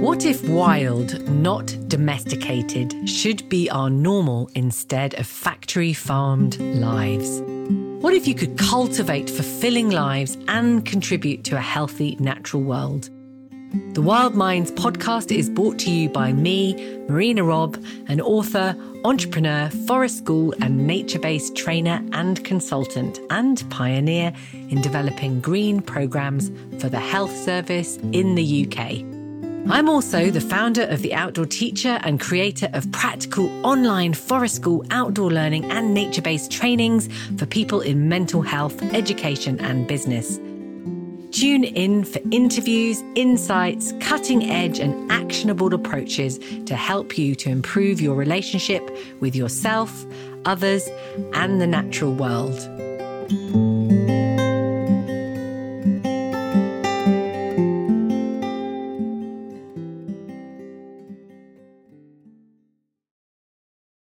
What if wild, not domesticated, should be our normal instead of factory farmed lives? What if you could cultivate fulfilling lives and contribute to a healthy natural world? The Wild Minds podcast is brought to you by me, Marina Robb, an author, entrepreneur, forest school and nature based trainer and consultant, and pioneer in developing green programs for the health service in the UK. I'm also the founder of The Outdoor Teacher and creator of practical online forest school outdoor learning and nature based trainings for people in mental health, education, and business. Tune in for interviews, insights, cutting edge, and actionable approaches to help you to improve your relationship with yourself, others, and the natural world.